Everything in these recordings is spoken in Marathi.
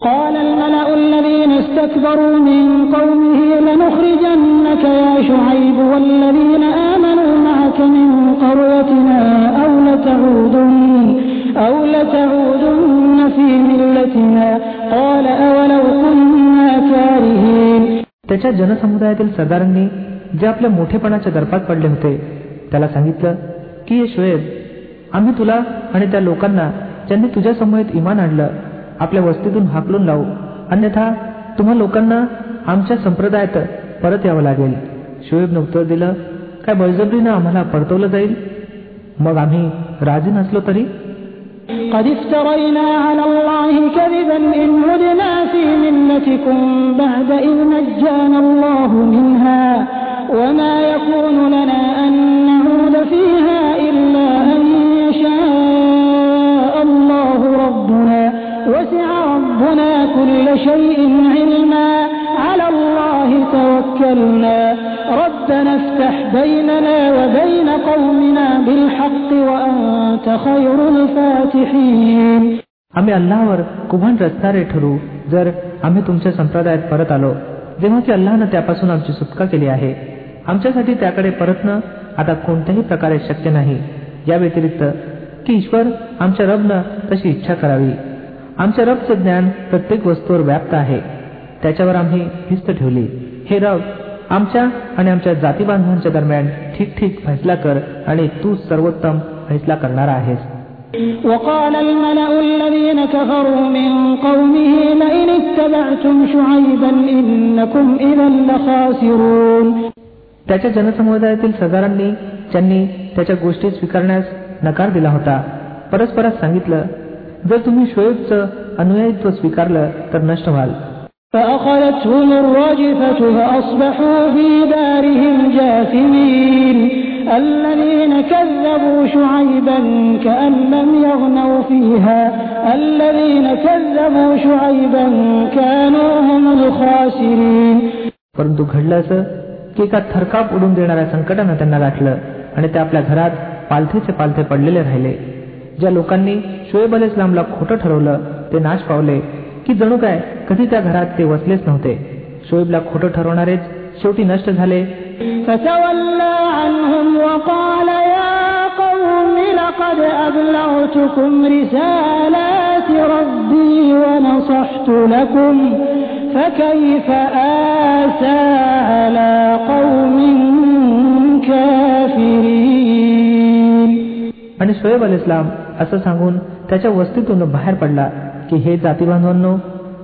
قال الملأ الذين استكبروا من قومه لنخرجنك يا شعيب والذين آمنوا معك من قريتنا أو لتعودن أو لتعودن في ملتنا قال أولو كنا كارهين त्याच्या जनसमुदायातील सरदारांनी जे आपल्या मोठेपणाच्या दर्पात पडले होते त्याला सांगितलं की हे शोएब आम्ही तुला आणि त्या लोकांना ज्यांनी तुझ्या समोर इमान आणलं आपल्या वस्तीतून हाकलून लावू अन्यथा तुम्हा लोकांना आमच्या संप्रदायात परत यावं लागेल शोएबनं उत्तर दिलं काय बळजबरीनं आम्हाला परतवलं जाईल मग आम्ही राजी नसलो तरी قد افترينا على الله كذبا إن عدنا في ملتكم بعد إذ نجانا الله منها وما يكون لنا أن نعود فيها كل شيء علما على الله توكلنا ربنا افتح بيننا وبين قومنا بالحق وأنت خير الفاتحين आम्ही अल्लावर कुभान रचणारे ठरू जर आम्ही तुमच्या संप्रदायात परत आलो जेव्हा की अल्लानं त्यापासून आमची सुटका केली आहे आमच्यासाठी त्याकडे परतणं आता कोणत्याही प्रकारे शक्य नाही या व्यतिरिक्त की ईश्वर आमच्या रबनं तशी इच्छा करावी आमच्या रबचं ज्ञान प्रत्येक वस्तूवर व्याप्त आहे त्याच्यावर आम्ही भिस्त ठेवली हे रब आमच्या आणि आमच्या जाती बांधवांच्या दरम्यान ठीक ठीक फैसला कर आणि तू सर्वोत्तम फैसला करणारा आहेस وقال الملأ الذين كفروا من قومه لئن اتبعتم شعيبا إنكم إذا لخاسرون त्याच्या जनसमुदायातील सरदारांनी ज्यांनी त्याच्या गोष्टी स्वीकारण्यास नकार दिला होता परस्परात सांगितलं जर तुम्ही शोएबचं अनुयायित्व स्वीकारलं तर नष्ट व्हाल فأخذتهم الرجفة فأصبحوا في دارهم جاثمين الذين كذبوا شعيبا كأن لم يغنوا فيها الذين كذبوا شعيبا كانوا هم الخاسرين परंतु घडलं असं की एका थरकाप उडून देणाऱ्या संकटानं त्यांना गाठलं आणि ते आपल्या घरात पालथेचे पालथे पडलेले राहिले ज्या लोकांनी शोएब अल इस्लामला खोटं ठरवलं ते नाश पावले. की जणू काय कधी त्या घरात ते वसलेच नव्हते. शोएबला खोटं ठरवणारेच शेवटी नष्ट झाले. आणि शोएब अल इस्लाम असं सांगून त्याच्या वस्तीतून बाहेर पडला की हे जाती बांधवांनो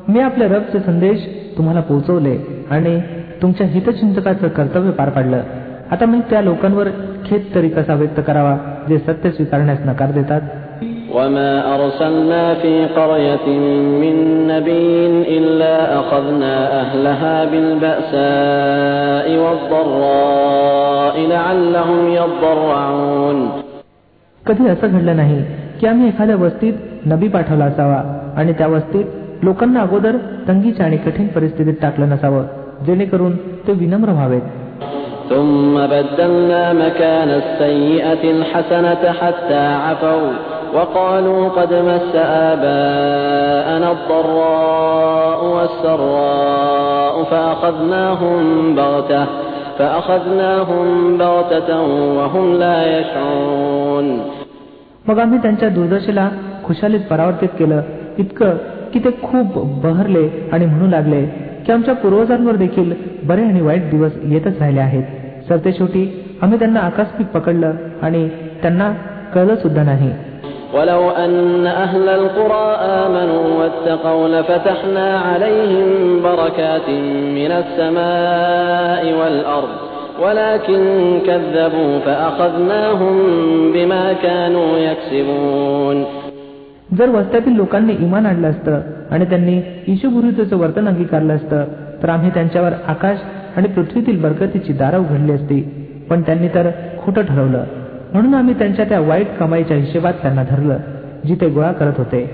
मी आपल्या रबचे संदेश तुम्हाला पोहोचवले आणि तुमच्या हितचिंतकाचं कर्तव्य पार पाडलं आता मी त्या लोकांवर खेद तरी कसा व्यक्त करावा जे सत्य स्वीकारण्यास नकार देतात وما أرسلنا في قرية من نبي إلا أخذنا أهلها بالبأساء والضراء لعلهم يضرعون कधी असं घडलं नाही की आम्ही एखाद्या वस्तीत नबी पाठवला असावा आणि त्या वस्तीत लोकांना अगोदर तंगीच्या आणि कठीण परिस्थितीत टाकलं नसावं जेणेकरून ते विनम्र व्हावेत ثم بدلنا مكان السيئة الحسنة حتى عفوا وقالوا قد مس آباءنا الضراء والسراء فأخذناهم بغتة فأخذناهم بغتة وهم لا يشعرون मग आम्ही त्यांच्या दुर्दशेला खुशालीत परावर्तित केलं इतकं की ते खूप बहरले आणि म्हणू लागले की आमच्या पूर्वजांवर देखील बरे आणि वाईट दिवस येतच राहिले आहेत सरते शेवटी आम्ही त्यांना आकस्मिक पकडलं आणि त्यांना कळलं सुद्धा नाही ولو أن أهل القرى آمنوا واتقوا لفتحنا عليهم بركات من السماء والأرض ولكن كذبوا فأخذناهم بما كانوا يكسبون जर वस्त्यातील लोकांनी इमान आणलं असतं आणि त्यांनी ईशुभुरीचं वर्तन अंगीकारलं असतं तर आम्ही त्यांच्यावर आकाश आणि पृथ्वीतील बरकतीची दारं उघडली असती पण त्यांनी तर खोटं ठरवलं म्हणून आम्ही त्यांच्या त्या वाईट कमाईच्या हिशेबात त्यांना धरलं जिथे गोळा करत होते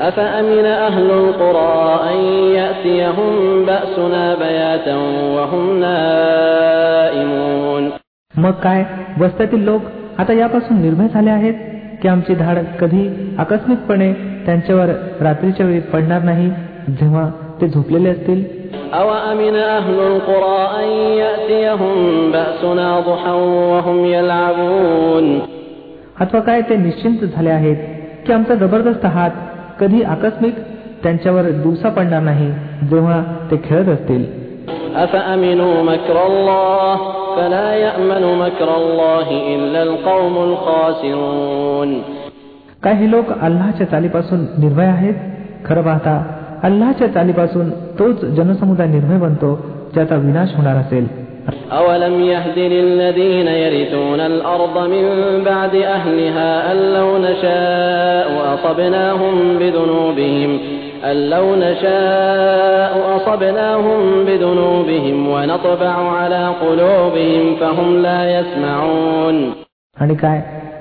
أفأمن أهل القرى أن يأتيهم بأسنا بياتا وهم نائمون मग काय वस्त्यातील लोक आता यापासून निर्भय झाले आहेत की आमची धाड कधी आकस्मिकपणे त्यांच्यावर रात्रीच्या वेळी पडणार नाही जेव्हा ते झोपलेले असतील أوأمن أهل القرى أن يأتيهم بأسنا ضحى وهم يلعبون अथवा काय ते निश्चिंत झाले आहेत की आमचा जबरदस्त हात कधी आकस्मिक त्यांच्यावर दिवसा पडणार नाही जेव्हा ते खेळत असतील. काही लोक अल्लाच्या चालीपासून निर्भय आहेत. खरं पाहता अल्लाच्या चालीपासून तोच जनसमुदाय निर्भय बनतो ज्याचा विनाश होणार असेल. أولم يهد للذين يرثون الأرض من بعد أهلها أن لو نشاء أصبناهم بذنوبهم أن لو نشاء أصبناهم بذنوبهم ونطبع على قلوبهم فهم لا يسمعون आणि काय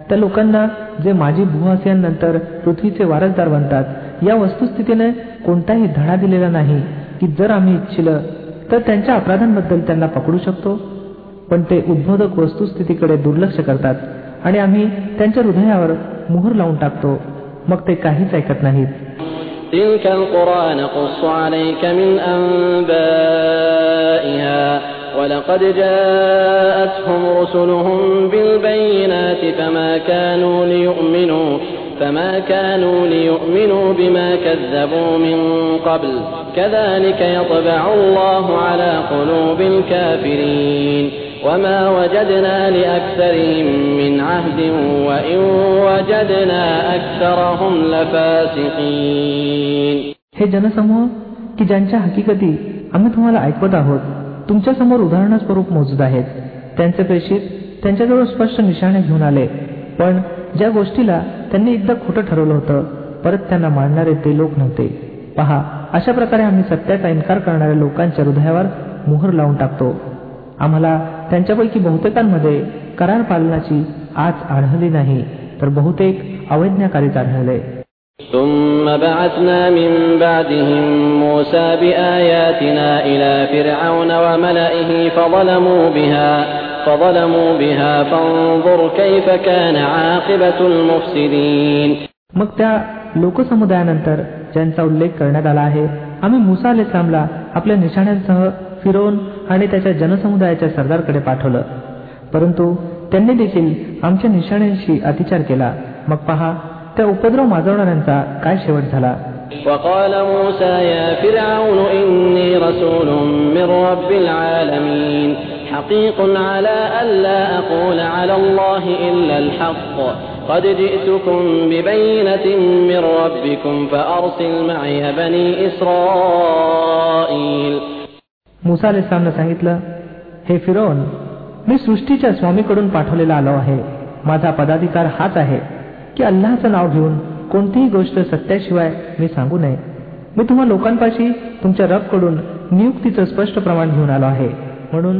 त्या लोकांना जे माझी भूवासियांनंतर पृथ्वीचे वारसदार बनतात या वस्तुस्थितीने कोणताही धडा दिलेला नाही की जर आम्ही इच्छिलं तर त्यांच्या अपराधांबद्दल त्यांना पकडू शकतो. पण ते उद्बोधक वस्तुस्थितीकडे दुर्लक्ष करतात आणि आम्ही त्यांच्या हृदयावर मुहूर लावून टाकतो. मग ते काहीच ऐकत नाहीत. تلك القرى نقص عليك من أنبائها ولقد جاءتهم رسلهم بالبينات فما كانوا ليؤمنوا فما كانوا ليؤمنوا بما كذبوا من قبل كذلك يطبع الله على قلوب الكافرين وما وجدنا لأكثرهم من عهد وإن وجدنا أكثرهم لفاسقين हे जनसमूह की ज्यांच्या हकीकती आम्ही तुम्हाला ऐकवत आहोत तुमच्या समोर उदाहरणास्वरूप मोजूद आहेत त्यांचे प्रेषित त्यांच्याजवळ स्पष्ट निशाणे घेऊन आले पण ज्या गोष्टीला त्यांनी एकदा खोटं ठरवलं होतं परत त्यांना मानणारे ते लोक नव्हते पहा अशा प्रकारे आम्ही सत्याचा इन्कार करणाऱ्या लोकांच्या हृदयावर मोहर लावून टाकतो आम्हाला त्यांच्यापैकी बहुतेकांमध्ये करार पालनाची आज आढळली नाही तर बहुतेक अवैज्ञाकारीच आढळले ثم بعثنا من بعدهم موسى بآياتنا إلى فرعون وملئه فظلموا بها فظلموا بها فانظر كيف كان عاقبة المفسدين मग त्या लोकसमुदायानंतर ज्यांचा उल्लेख करण्यात आला आहे आम्ही मुसा अलेस्लामला आपल्या निशाण्यांसह फिरवून आणि त्याच्या जनसमुदायाच्या सरदारकडे पाठवलं परंतु त्यांनी देखील आमच्या निशाण्यांशी अतिचार केला मग पहा त्या उपद्रव माजवणाऱ्यांचा काय शेवट झाला وقال موسى يا فرعون إني رسول من رب العالمين حقيق على ألا أقول على الله إلا الحق قد جئتكم ببينة من ربكم فأرسل معي بني إسرائيل मुसा अलेस्लामनं सांगितलं हे फिरवून मी सृष्टीच्या स्वामीकडून पाठवलेला आलो आहे माझा पदाधिकार हाच आहे की अल्लाचं नाव घेऊन कोणतीही गोष्ट सत्याशिवाय मी सांगू नये मी तुम्हा लोकांपाशी तुमच्या रबकडून नियुक्तीचं स्पष्ट प्रमाण घेऊन आलो आहे म्हणून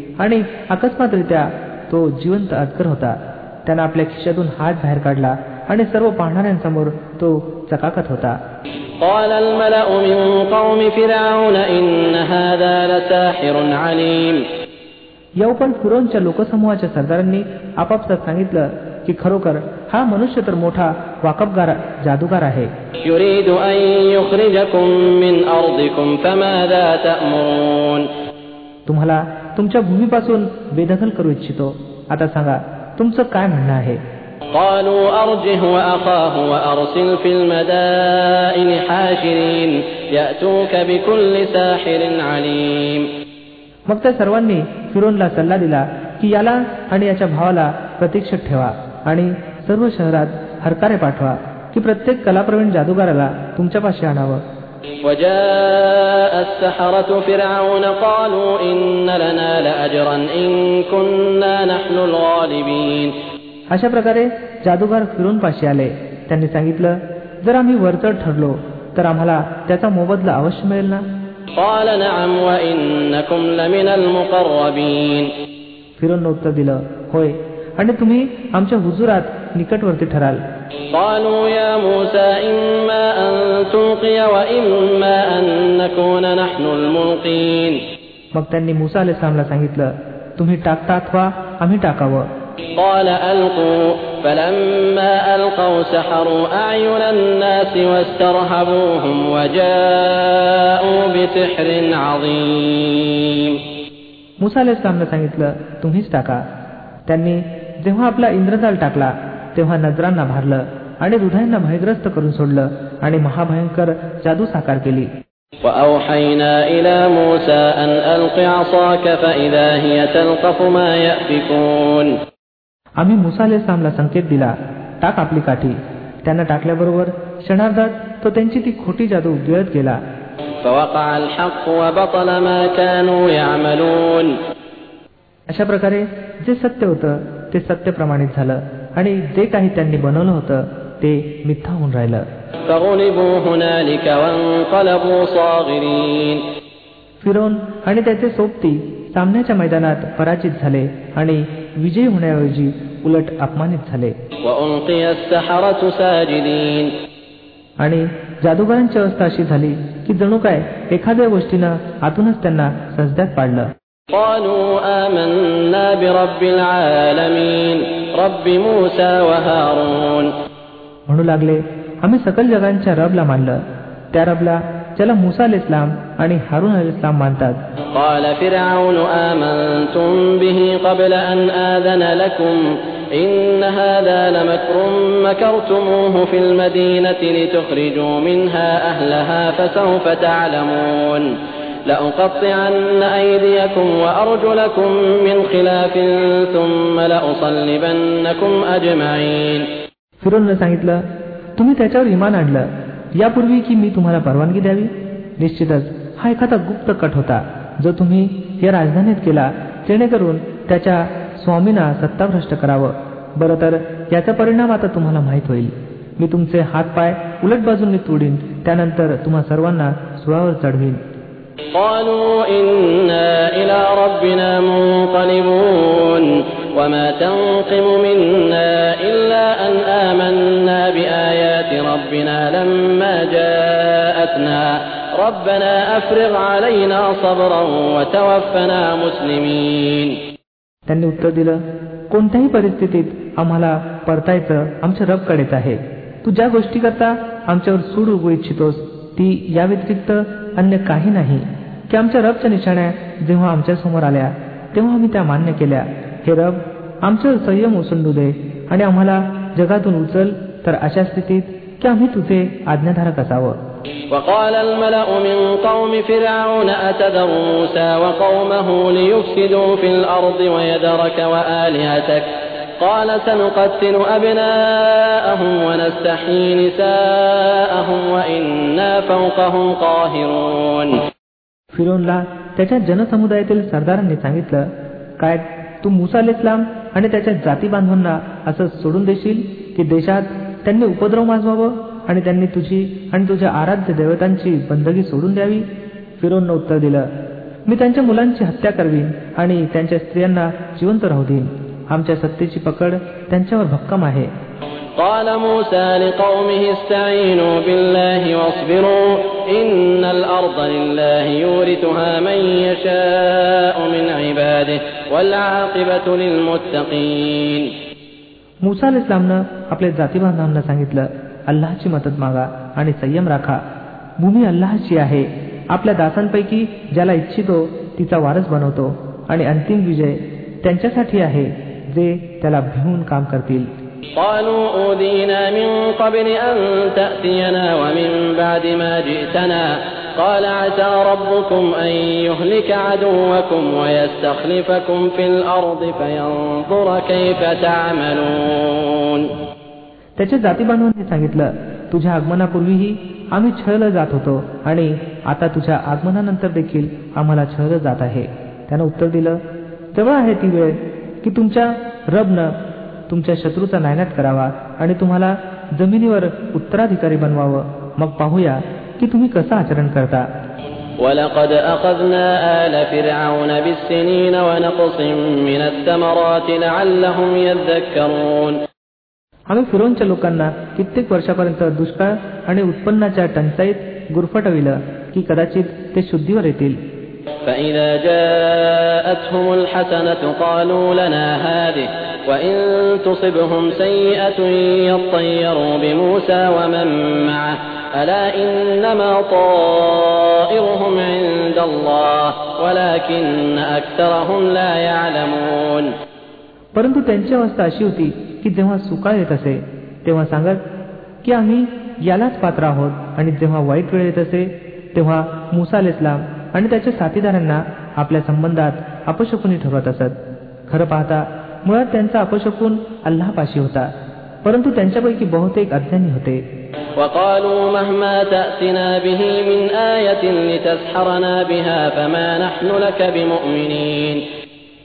आणि अकस्मातरित्या तो जिवंत अजगर होता. त्यानं आपल्या खिशातून हात बाहेर काढला आणि सर्व पाहणाऱ्यांसमोर तो चकाकत होता. याउपंत फिरोनच्या लोकसमूहाच्या सरदारांनी आपापसात सांगितलं की खरोखर हा मनुष्य तर मोठा वाकबगार जादूगार आहे. तुम्हाला तुमच्या भूमीपासून बेदखल करू इच्छितो आता सांगा तुमचं काय म्हणणं आहे قالوا أرجه وأخاه وأرسل في المدائن حاشرين يأتوك بكل ساحر عليم मग त्या सर्वांनी फिरोनला सल्ला दिला की याला आणि याच्या भावाला प्रतीक्षेत ठेवा आणि सर्व शहरात हरकारे पाठवा की प्रत्येक कलाप्रवीण जादूगाराला तुमच्यापाशी आणावं وجاء السحرة فرعون قالوا إن لنا لأجرا إن كنا نحن الغالبين अशा प्रकारे जादूगार फिरून पाशी आले त्यांनी सांगितलं जर आम्ही वरचढ ठरलो तर आम्हाला त्याचा मोबदला अवश्य मिळेल ना قال نعم وإنكم لمن المقربين फिरोन उत्तर दिलं होय आणि तुम्ही आमच्या हुजुरात निकटवर्ती ठराल قالوا يا موسى إما أن تلقي وإما أن نكون نحن الملقين मग त्यांनी मुसा अले सामला सांगितलं तुम्ही टाकतात वा आम्ही टाकावं قال ألقوا فلما ألقوا سحروا أعين الناس واسترهبوهم وجاءوا بسحر عظيم मुसा अले सामला सांगितलं तुम्हीच टाका त्यांनी जेव्हा आपला इंद्रजाल टाकला तेव्हा नजरांना भारलं आणि हृदयांना भयग्रस्त करून सोडलं आणि महाभयंकर जादू साकार केली وأوحينا إلى موسى أن ألق عصاك فإذا هي تلقف ما يأفكون आम्ही मुसा अलाइस्लामला संकेत दिला टाक आपली काठी त्यांना टाकल्याबरोबर क्षणार्धात तो त्यांची ती खोटी जादू गिळत गेला فوقع الحق وبطل ما كانوا يعملون अशा प्रकारे जे सत्य होतं ते सत्य प्रमाणित झालं आणि जे काही त्यांनी बनवलं होतं ते मिथ्या होऊन राहिलं. फिरोन आणि त्याचे सोबती सामन्याच्या मैदानात पराजित झाले आणि विजय होण्याऐवजी उलट अपमानित झाले. आणि जादूगारांची अवस्था अशी झाली की जणू काय एखाद्या गोष्टीनं आतूनच त्यांना सजद्यात पाडलं. قالوا آمنا برب العالمين رب موسى وهارون म्हणू लागले आम्ही सकल जगांच्या रबला मानलं त्या रबला ज्याला मुसा अल इस्लाम आणि हारून अल इस्लाम मानतात قال فرعون آمنتم به قبل أن آذن لكم إن هذا لمكر مكرتموه في المدينة لتخرجوا منها أهلها فسوف تعلمون لأقطعن أيديكم وأرجلكم من خلاف ثم لأصلبنكم أجمعين फिरोननं सांगितलं तुम्ही त्याच्यावर इमान आणलं यापूर्वी की मी तुम्हाला परवानगी द्यावी निश्चितच हा एखादा गुप्त कट होता जो तुम्ही या राजधानीत केला जेणेकरून त्याच्या स्वामींना सत्ताभ्रष्ट करावं बरं तर याचा परिणाम आता तुम्हाला माहीत होईल मी तुमचे हात पाय उलट बाजूंनी तोडीन त्यानंतर तुम्हा सर्वांना सुळावर चढवीन قالوا إنا إلى ربنا منقلبون وما تنقم منا إلا أن آمنا بآيات ربنا لما جاءتنا ربنا أفرغ علينا صبرا وتوفنا مسلمين त्यांनी उत्तर दिलं कोणत्याही परिस्थितीत आम्हाला परतायचं आमच्या रबकडेच आहे तू ज्या गोष्टी करता आमच्यावर सूड उगू इच्छितोस ती या व्यतिरिक्त अन्य काही नाही की आमच्या रबच्या निशाण्या जेव्हा आमच्या समोर आल्या तेव्हा आम्ही त्या मान्य केल्या हे रब आमच्यावर संयम ओसंडू दे आणि आम्हाला जगातून उचल तर अशा स्थितीत की आम्ही तुझे आज्ञाधारक असावं وقال الملأ من قوم فرعون أتذر موسى وقومه ليفسدوا في الأرض ويذرك وآلهتك قال سنقتل أبناءهم ونستحيي نساءهم وإنا فوقهم قاهرون फिरोनला त्याच्या जनसमुदायातील सरदारांनी सांगितलं काय तू मुसा अल इस्लाम आणि त्याच्या जाती बांधवांना असं सोडून देशील की देशात त्यांनी उपद्रव माजवावं आणि त्यांनी तुझी आणि तुझ्या आराध्य देवतांची बंदगी सोडून द्यावी फिरोननं उत्तर दिलं मी त्यांच्या मुलांची हत्या करवीन आणि त्यांच्या स्त्रियांना जिवंत राहू देईन आमच्या सत्तेची पकड त्यांच्यावर भक्कम आहे قال موسى لقومه استعينوا بالله واصبروا إن الأرض لله يورثها من يشاء من عباده والعاقبة للمتقين मुसा अल इस्लामनं आपल्या जातीबांधवांना सांगितलं अल्लाची मदत मागा आणि संयम राखा भूमी अल्लाहची आहे आपल्या दासांपैकी ज्याला इच्छितो तिचा वारस बनवतो आणि अंतिम विजय त्यांच्यासाठी आहे जे त्याला भिवून काम करतील قالوا أوذينا من قبل أن تأتينا ومن بعد ما جئتنا قال عسى ربكم أن يهلك عدوكم ويستخلفكم في الأرض فينظر كيف تعملون त्याच्या जातीबांधवांनी सांगितलं तुझ्या आगमनापूर्वीही आम्ही छळलं जात होतो आणि आता तुझ्या आगमनानंतर देखील आम्हाला छळलं जात आहे त्यानं उत्तर दिलं जवळ आहे ती वेळ की तुमच्या रबनं तुमच्या शत्रूचा नायनाट करावा आणि तुम्हाला जमिनीवर उत्तराधिकारी बनवावं मग पाहूया की तुम्ही कसं आचरण करता ولقد أخذنا آل فرعون بالسنين ونقص من الثمرات لعلهم يذكرون आम्ही फिरोनच्या लोकांना कित्येक वर्षापर्यंत दुष्काळ आणि उत्पन्नाच्या टंचाईत गुरफटविलं की कदाचित ते शुद्धीवर येतील فإذا جاءتهم الحسنة قالوا لنا هذه وإن تصبهم سيئة يطيروا بموسى ومن معه ألا إنما طائرهم عند الله ولكن أكثرهم لا يعلمون परंतु त्यांची अवस्था अशी होती की जेव्हा सुकाळ येत असे तेव्हा सांगत की आम्ही यालाच पात्र आहोत आणि जेव्हा वाईट वेळ येत असे तेव्हा मुसा अल इस्लाम आणि त्याच्या साथीदारांना आपल्या संबंधात अपशकुनी ठरवत असत. खरं पाहता मुळात त्यांचा अपशकून अल्लापाशी होता परंतु त्यांच्यापैकी बहुतेक अज्ञानी होते.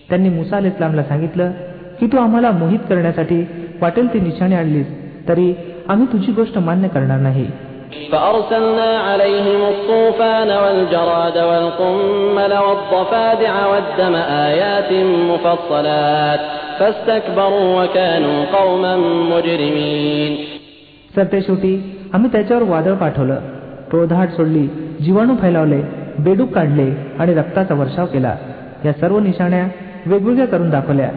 त्यांनी मुसाल अल इस्लामला सांगितलं की तू आम्हाला मोहित करण्यासाठी वाटेल ती निशाणी आणलीस तरी आम्ही तुझी गोष्ट मान्य करणार नाही. فأرسلنا عليهم الطوفان والجراد والقمل والضفادع والدم آيات مفصلات فاستكبروا وكانوا قوما مجرمين तर ते शेवटी आम्ही त्याच्यावर वादळ पाठवलं टोळधाड सोडली जीवाणू फैलावले बेडूक काढले आणि रक्ताचा वर्षाव केला या सर्व निशाण्या वेगवेगळ्या करून दाखवल्या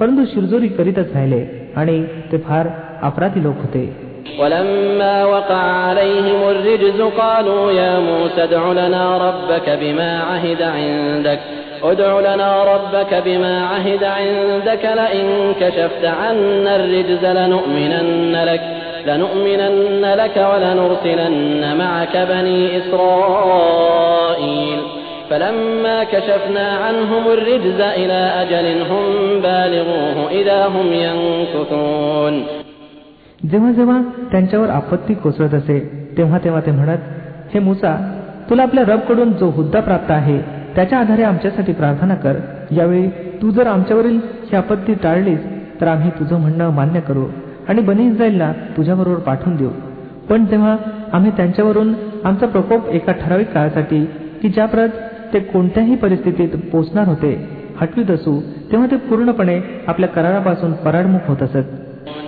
परंतु शिरजोरी करीतच राहिले आणि ते फार अपराधी लोक होते ولما وقع عليهم الرجز قالوا يا موسى ادع لنا ربك بما عهد عندك. ادع لنا ربك بما عهد عندك. لئن كشفت عنا الرجز لنؤمنن لك لنؤمنن لك ولنرسلن معك بني إسرائيل. فلما كشفنا عنهم الرجز إلى أجل هم بالغوه إذا هم ينكثون. जेव्हा जेव्हा त्यांच्यावर आपत्ती कोसळत असे तेव्हा तेव्हा ते म्हणत हे मुसा तुला आपल्या रबकडून जो हुद्दा प्राप्त आहे त्याच्या आधारे आमच्यासाठी प्रार्थना कर. यावेळी तू जर आमच्यावरील ही आपत्ती टाळलीस तर आम्ही तुझं म्हणणं मान्य करू आणि बनी इस्राईलला तुझ्याबरोबर पाठवून देऊ. पण तेव्हा आम्ही त्यांच्यावरून आमचा प्रकोप एका ठराविक काळासाठी की ज्याप्रत ते कोणत्याही परिस्थितीत पोचणार होते हटवीत असू तेव्हा ते पूर्णपणे आपल्या करारापासून पराडमुख होत असत.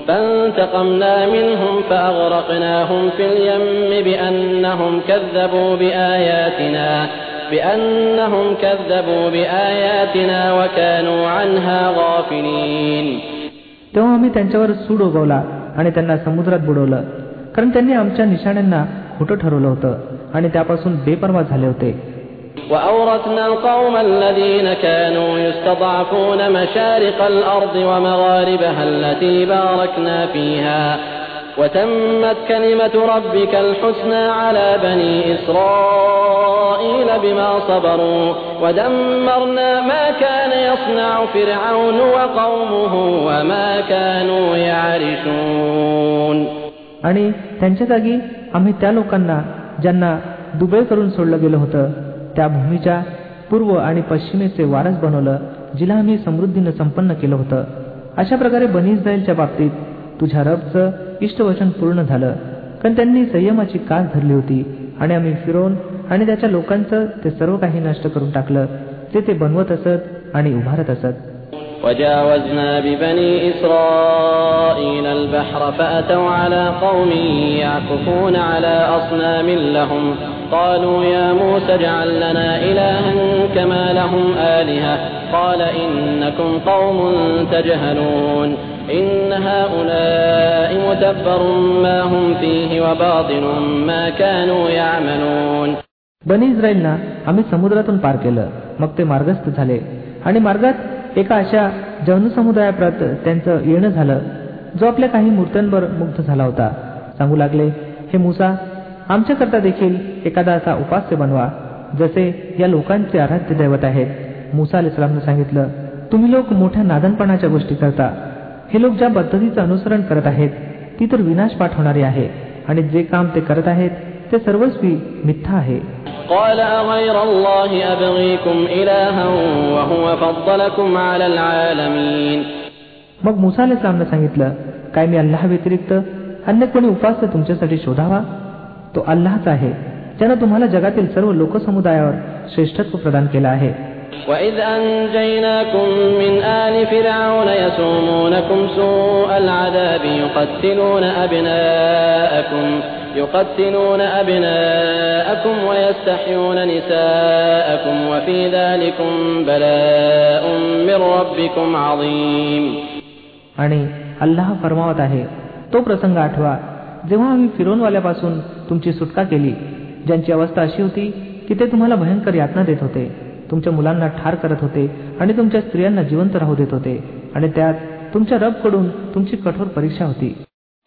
فانتقمنا منهم فأغرقناهم في اليم بأنهم كذبوا بآياتنا بأنهم كذبوا بآياتنا وكانوا عنها غافلين तेव्हा आम्ही त्यांच्यावर सूड उगवला आणि त्यांना समुद्रात बुडवलं कारण त्यांनी आमच्या निशाण्यांना खोटं ठरवलं होतं आणि त्यापासून बेपरवा झाले होते وأورثنا القوم الذين كانوا يستضعفون مشارق الأرض ومغاربها التي باركنا فيها وتمت كلمة ربك الحسنى على بني إسرائيل بما صبروا ودمرنا ما كان يصنع فرعون وقومه وما كانوا يعرشون आणि त्यांच्या जागी आम्ही त्या लोकांना ज्यांना दुबई करून सोडलं गेलं होतं त्या भूमीच्या पूर्व आणि पश्चिमेचे वारस बनवलं जिला आम्ही समृद्धीनं संपन्न केलं होतं अशा प्रकारे बनी इस्रायलच्या बाबतीत तुझ्या रबचं इष्टवचन पूर्ण झालं कारण त्यांनी संयमाची कास धरली होती आणि आम्ही फिरवून आणि त्याच्या लोकांचं ते सर्व काही नष्ट करून टाकलं जे ते बनवत असत आणि उभारत असत وجاوزنا ببني إسرائيل البحر فأتوا على قوم يعكفون على أصنام لهم قالوا يا موسى اجعل لنا إلها كما لهم آلهة قال إنكم قوم تجهلون إن هؤلاء متبر ما هم فيه وباطل ما كانوا يعملون बनी इस्रायलना आम्ही समुद्रातून पार केलं मग ते मार्गस्थ झाले आणि मार्गात एका अशा जैन समुदायाप्रत त्यांचं येणं झालं जो आपल्या काही मूर्त्यांवर मुग्ध झाला होता सांगू लागले हे मुसा आमच्याकरता देखील एखादा असा उपास्य बनवा जसे या लोकांचे आराध्य दैवत आहेत. मुसा अलिस्लामनं सांगितलं तुम्ही लोक मोठ्या नादनपणाच्या गोष्टी करता. हे लोक ज्या पद्धतीचं अनुसरण करत आहेत ती तर विनाश पाठवणारी आहे आणि जे काम ते करत आहेत ते सर्वस्वी मिथ्या आहे. मग मुसाले सामनं सांगितलं काय मी अल्ला व्यतिरिक्त अन्य कोणी उपास्य तुमच्यासाठी शोधावा? तो अल्लाहच आहे ज्यानं तुम्हाला जगातील सर्व लोकसमुदायावर श्रेष्ठत्व प्रदान केलं आहे وإذ أنجيناكم من آل فرعون يسومونكم سوء العذاب يقتلون أبناءكم يقتلون أبناءكم ويستحيون نساءكم وفي ذلكم بلاء من ربكم عظيم आणि अल्लाह फरमावत आहे तो प्रसंग आठवा जेव्हा आम्ही फिरोनवाल्यापासून तुमची सुटका केली ज्यांची अवस्था अशी होती की ते तुम्हाला भयंकर यातना देत होते तुमच्या मुलांना ठार करत होते आणि तुमच्या स्त्रियांना जिवंत राहू देत होते आणि त्यात तुमच्या रबकडून तुमची कठोर परीक्षा होती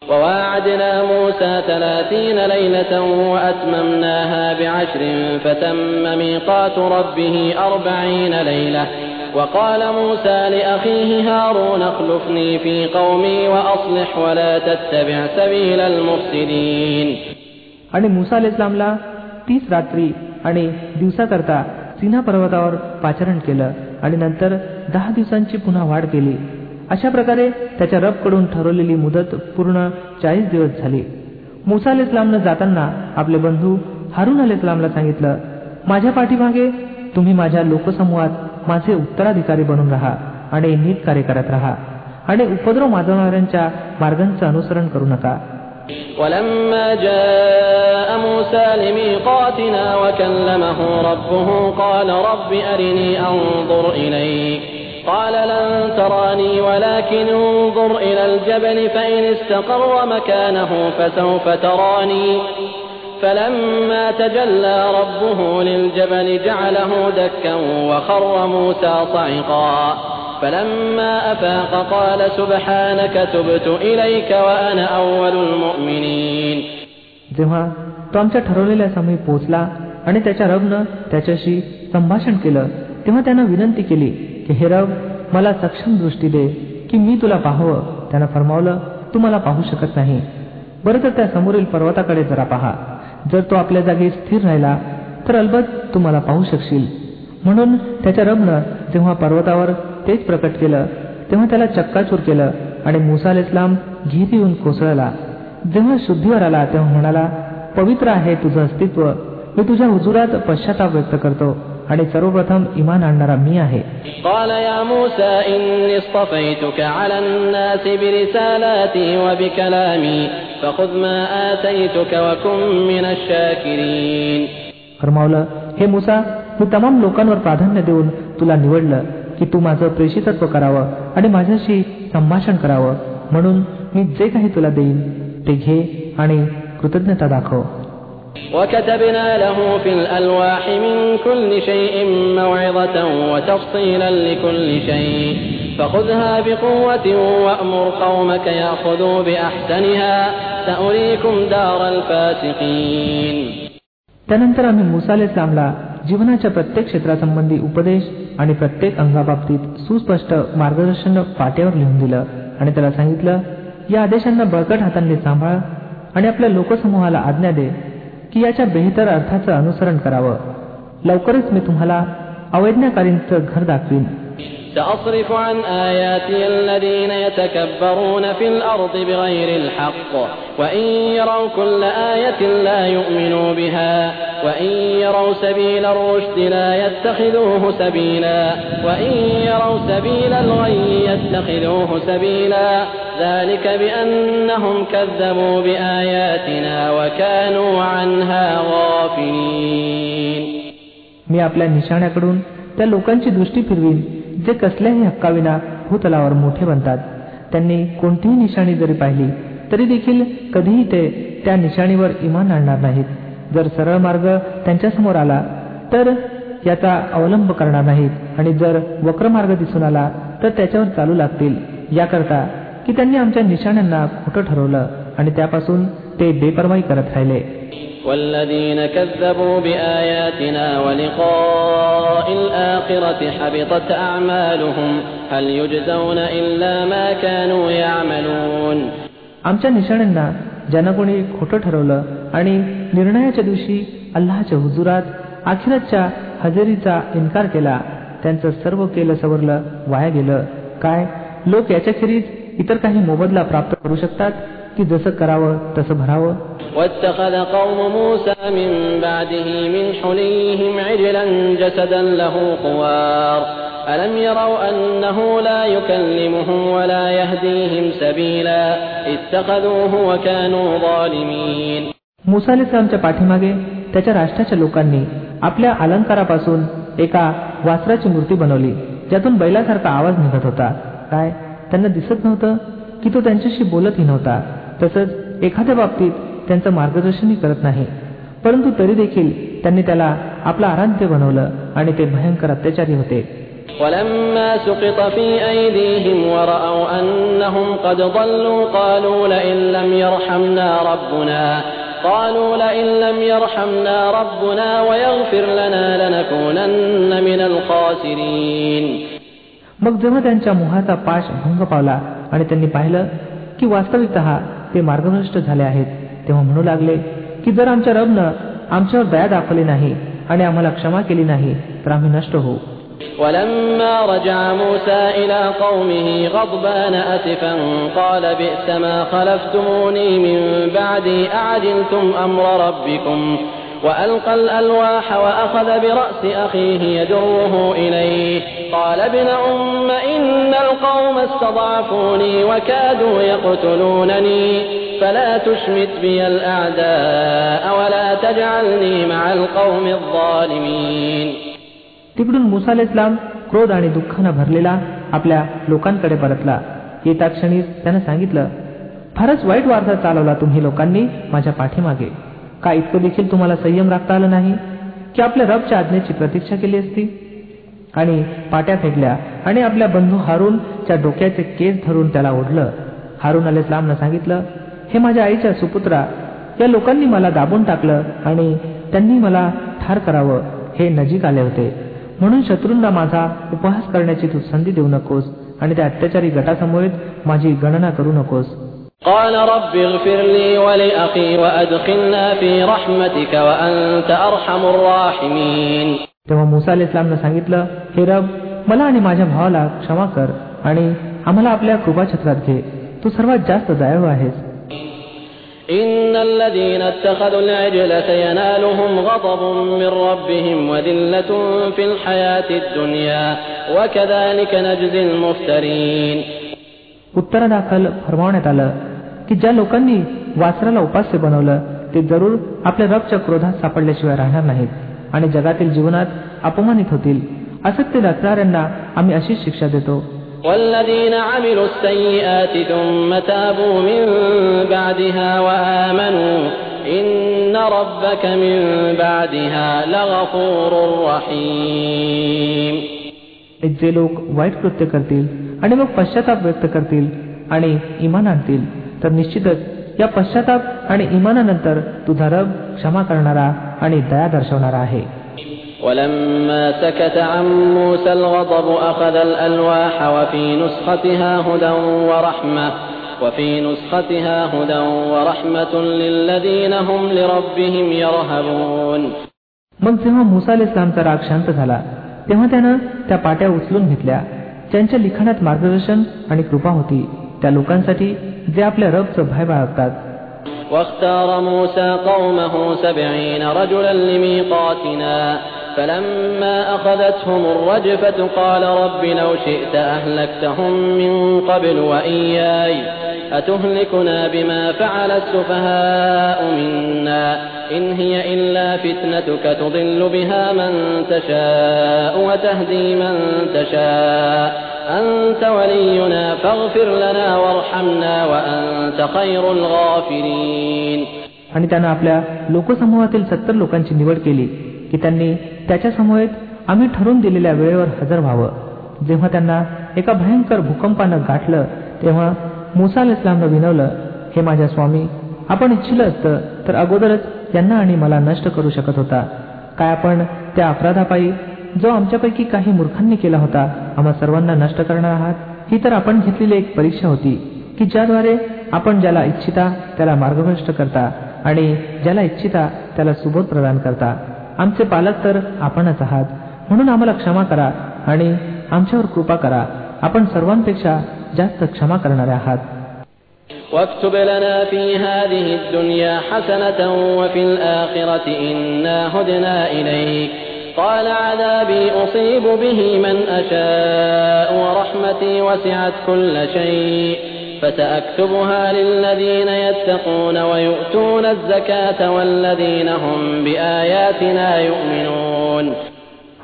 وواعدنا موسى ثلاثين ليلة وأتممناها بعشر فتم ميقات ربه أربعين ليلة وقال موسى لأخيه هارون اخلفني في قومي وأصلح ولا تتبع سبيل المفسدين आणि मुसा इस्लामला तीस रात्री आणि दिवसाकरता सिन्हा पर्वतावर पाचारण केलं आणि नंतर दहा दिवसांची पुन्हा वाढ केली अशा प्रकारे त्याच्या रबकडून ठरवलेली मुदत पूर्ण चाळीस दिवस झाली मुसा अल इस्लामनं जाताना आपले बंधू हारून अल इस्लामला सांगितलं माझ्या पाठीमागे तुम्ही माझ्या लोकसमूहात माझे उत्तराधिकारी बनून राहा आणि नीट कार्य करत राहा आणि उपद्रव माजवणाऱ्यांच्या मार्गांचं अनुसरण करू नका ولما جاء موسى لميقاتنا وكلمه ربه قال رب أرني أنظر إليك قال لن تراني ولكن انظر إلى الجبل فإن استقر مكانه فسوف تراني فلما تجلى ربه للجبل جعله دكا وخر موسى صعقا فلما أفاق قال سبحانك تبت إليك وأنا أول المؤمنين जेव्हा तो आमच्या ठरवलेल्या समयी पोहोचला आणि त्याच्या रबनं त्याच्याशी संभाषण केलं तेव्हा त्यानं विनंती केली की हे रब मला सक्षम दृष्टी दे की मी तुला पाहावं त्यानं फरमावलं तू मला पाहू शकत नाही बरं तर त्या समोरील पर्वताकडे जरा पहा जर तो आपल्या जागी स्थिर राहिला तर अलबत तू मला पाहू शकशील. म्हणून त्याच्या रबनं जेव्हा पर्वतावर तेच प्रकट केलं तेव्हा त्याला चक्काचूर केलं आणि मुसा अल इस्लाम घेत येऊन कोसळला. जेव्हा शुद्धीवर आला तेव्हा म्हणाला पवित्र आहे तुझं अस्तित्व. मी तुझ्या हुजुरात पश्चाताप व्यक्त करतो. आणि सर्वप्रथम इमान आणणारा मी आहे. फरमावलं हे मुसा मी तमाम लोकांवर प्राधान्य देऊन तुला निवडलं की तू माझं प्रेषितत्व करावं आणि माझ्याशी संभाषण करावं. म्हणून मी जे काही तुला देईन ते घे आणि कृतज्ञता दाखव. وكتبنا له في الألواح من كل شيء موعظة وتفصيلا لكل شيء فخذها بقوة وأمر قومك يأخذوا بأحسنها سأريكم دار الفاسقين त्यानंतर आम्ही मुसा अल इस्लामला जीवनाच्या प्रत्येक क्षेत्रासंबंधी उपदेश आणि प्रत्येक अंगाबाबतीत सुस्पष्ट मार्गदर्शन पाट्यावर लिहून दिलं आणि त्याला सांगितलं या आदेशांना बळकट हातांनी सांभाळ आणि आपल्या लोकसमूहाला आज्ञा दे की याच्या बेहतर अर्थाचं अनुसरण करावं. लवकरच मी तुम्हाला अवैज्ञाकारींचं घर दाखवीन. سأصرف عن آياتي الذين يتكبرون في الأرض بغير الحق وإن يروا كل آية لا يؤمنوا بها وإن يروا سبيل الرشد لا يتخذوه سبيلا وإن يروا سبيل الغي يتخذوه سبيلا ذلك بأنهم كذبوا بآياتنا وكانوا عنها غافلين मी आपल्या निशाण्याकडून त्या लोकांची दृष्टी फिरवीन जे कसल्याही हक्काविना भूतलावर मोठे बनतात. त्यांनी कोणतीही निशाणी जरी पाहिली तरी देखील कधीही ते त्या निशाणीवर इमान आणणार नाहीत. जर सरळ मार्ग त्यांच्यासमोर आला तर याचा अवलंब करणार नाहीत. आणि जर वक्र मार्ग दिसून आला तर त्याच्यावर चालू लागतील. याकरता की त्यांनी आमच्या निशाण्यांना खोटं ठरवलं आणि त्यापासून ते बेपरवाई करत राहिले. والذين كذبوا بآياتنا ولقاء الآخرة حبطت أعمالهم هل يجزون إلا ما كانوا يعملون आमच्या निशाण्यांना ज्यांना कोणी खोटं ठरवलं आणि निर्णयाच्या दिवशी अल्लाच्या हुजुरात आखिरतच्या हजेरीचा इन्कार केला त्यांचं सर्व केलं सवरलं वाया गेलं काय लोक याच्याखेरीज इतर काही मोबदला प्राप्त करू शकतात की जसं करावं तसं भरावं واتخذ قوم موسى من بعده من حليهم عجلا جسدا له خوار ألم يروا أنه لا يكلمهم ولا يهديهم سبيلا اتخذوه وكانوا ظالمين मुसा आमच्या पाठीमागे त्याच्या राष्ट्राच्या लोकांनी आपल्या अलंकारापासून एका वासराची मूर्ती बनवली ज्यातून बैलासारखा आवाज निघत होता काय त्यांना दिसत नव्हतं की तो त्यांच्याशी बोलतही नव्हता तसंच एखाद्या बाबतीत त्यांचं मार्गदर्शनही करत नाही परंतु तरी देखील त्यांनी त्याला आपला आराध्य बनवलं आणि ते भयंकर अत्याचारी होते ولما سقط في أيديهم ورأوا أنهم قد ضلوا قالوا لئن لم يرحمنا ربنا قالوا لئن لم يرحمنا ربنا ويغفر لنا لنكونن من الخاسرين मग जेव्हा त्यांच्या मोहाचा पाश भंग पावला आणि त्यांनी पाहिलं की वास्तविकत ते मार्गभ्रष्ट झाले आहेत तेव्हा म्हणू लागले की जर आमच्या रबनं आमच्यावर दया दाखवली नाही आणि आम्हाला क्षमा केली नाही तर आम्ही नष्ट होऊ ولما رجع موسى إلى قومه غضبان أسفا قال بئس ما خلفتموني من بعدي أعجلتم أمر ربكم وألقى الألواح وأخذ برأس أخيه يجره إليه قال ابن أم إن القوم استضعفوني وكادوا يقتلونني فلا تشمت بي الأعداء ولا تجعلني مع القوم الظالمين तिकडून मुसा इस्लाम क्रोध आणि दुःखानं भरलेला आपल्या लोकांकडे परतला येता क्षणी त्यानं सांगितलं फारच वाईट वार्ता चालवला तुम्ही लोकांनी माझ्या पाठीमागे का इतकं देखील तुम्हाला संयम राखता आलं नाही? की आपल्या रबच्या आज्ञेची प्रतीक्षा केली असती? आणि पाट्या फेकल्या आणि आपल्या बंधू हारूनच्या डोक्याचे केस धरून त्याला ओढलं. हारून अल इस्लामनं सांगितलं हे माझ्या आईच्या सुपुत्रा या लोकांनी मला दाबून टाकलं आणि त्यांनी मला ठार करावं हे नजीक आले होते. म्हणून शत्रूंना माझा उपहास करण्याची तू संधी देऊ नकोस आणि त्या अत्याचारी गटासमोर माझी गणना करू नकोस. قال رب اغفر لي ولأخي وأدخلنا في رحمتك وأنت أرحم الراحمين तेव्हा मुसा अल इस्लामनं सांगितलं हे रब मला आणि माझ्या भावाला क्षमा कर आणि आम्हाला आपल्या कृपाछत्रात घे तू सर्वात जास्त दयाळू आहेस إن الذين اتخذوا العجل سينالهم غضب من ربهم وذلة في الحياة الدنيا وكذلك نجزي المفترين उत्तरादाखल फरमावण्यात आलं की ज्या लोकांनी वासराला उपास्य बनवलं ते जरूर आपल्या रबच्या क्रोधात सापडल्याशिवाय राहणार नाहीत आणि जगातील जीवनात अपमानित होतील असत्य दाखणाऱ्यांना आम्ही अशीच शिक्षा देतो والذين عملوا السيئات ثم تابوا من بعدها وآمنوا إن ربك من بعدها لغفور رحيم जे लोक वाईट कृत्य करतील आणि मग पश्चाताप व्यक्त करतील आणि इमान आणतील तर निश्चितच या पश्चाताप आणि इमानानंतर तुझा रब क्षमा करणारा आणि दया दर्शवणारा आहे ولما سكت عن موسى الغضب أخذ الألواح وفي نسختها هدى ورحمة وفي نسختها هدى ورحمة للذين هم لربهم يرهبون मग जेव्हा मुसा इस्लामचा राग शांत झाला तेव्हा त्यानं त्या पाट्या उचलून घेतल्या ज्यांच्या लिखाणात मार्गदर्शन आणि कृपा होती त्या लोकांसाठी जे आपल्या रबचं भय बाळगतात واختار موسى قومه سبعين رجلا لميقاتنا فلما أخذتهم الرجفة قال رب لو شئت أهلكتهم من قبل وإياي أتهلكنا بما فعل السفهاء منا إن هي إلا فتنتك تضل بها من تشاء وتهدي من تشاء أنت ولينا فاغفر لنا وارحمنا وأنت خير الغافرين आणि त्यानं आपल्या लोकसमूहातील सत्तर लोकांची निवड केली की त्यांनी त्याच्या समूहेत आम्ही ठरवून दिलेल्या वेळेवर हजर व्हावं जेव्हा त्यांना एका भयंकर भूकंपानं गाठलं तेव्हा मुसा अल इस्लामला विनवलं हे माझ्या स्वामी आपण इच्छिलं असतं तर अगोदरच यांना आणि मला नष्ट करू शकत होता. काय आपण त्या अपराधापायी जो आमच्यापैकी काही मूर्खांनी केला होता आम्हा सर्वांना नष्ट करणार आहात? ही तर आपण घेतलेली एक परीक्षा होती की ज्याद्वारे आपण ज्याला इच्छिता त्याला मार्गभ्रष्ट करता आणि ज्याला इच्छिता त्याला सुबोध प्रदान करता. आमचे पालक तर आपणच आहात. म्हणून आम्हाला क्षमा करा आणि आमच्यावर कृपा करा. आपण सर्वांपेक्षा जास्त क्षमा करणारे आहात واكتب لنا في هذه الدنيا حسنة وفي الآخرة إنا هدنا إليك قال عذابي أصيب به من أشاء ورحمتي وسعت كل شيء فسأكتبها للذين يتقون ويؤتون الزكاة والذين هم بآياتنا يؤمنون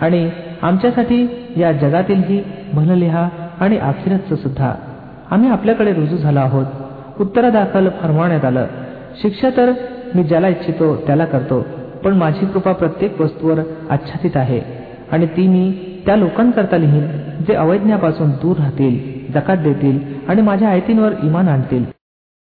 आणि आमच्यासाठी या जगातीलही भनलिहा आणि आखिरचं सुद्धा. आम्ही आपल्याकडे रुजू झालो आहोत. उत्तरादाखल फरमावण्यात आलं. शिक्षा तर मी ज्याला इच्छितो त्याला करतो. पण माझी कृपा प्रत्येक वस्तूवर आच्छादित आहे. आणि ती मी त्या लोकांकरता लिहीन जे अवैज्ञापासून दूर राहतील जकात देतील आणि माझ्या आयतींवर इमान आणतील.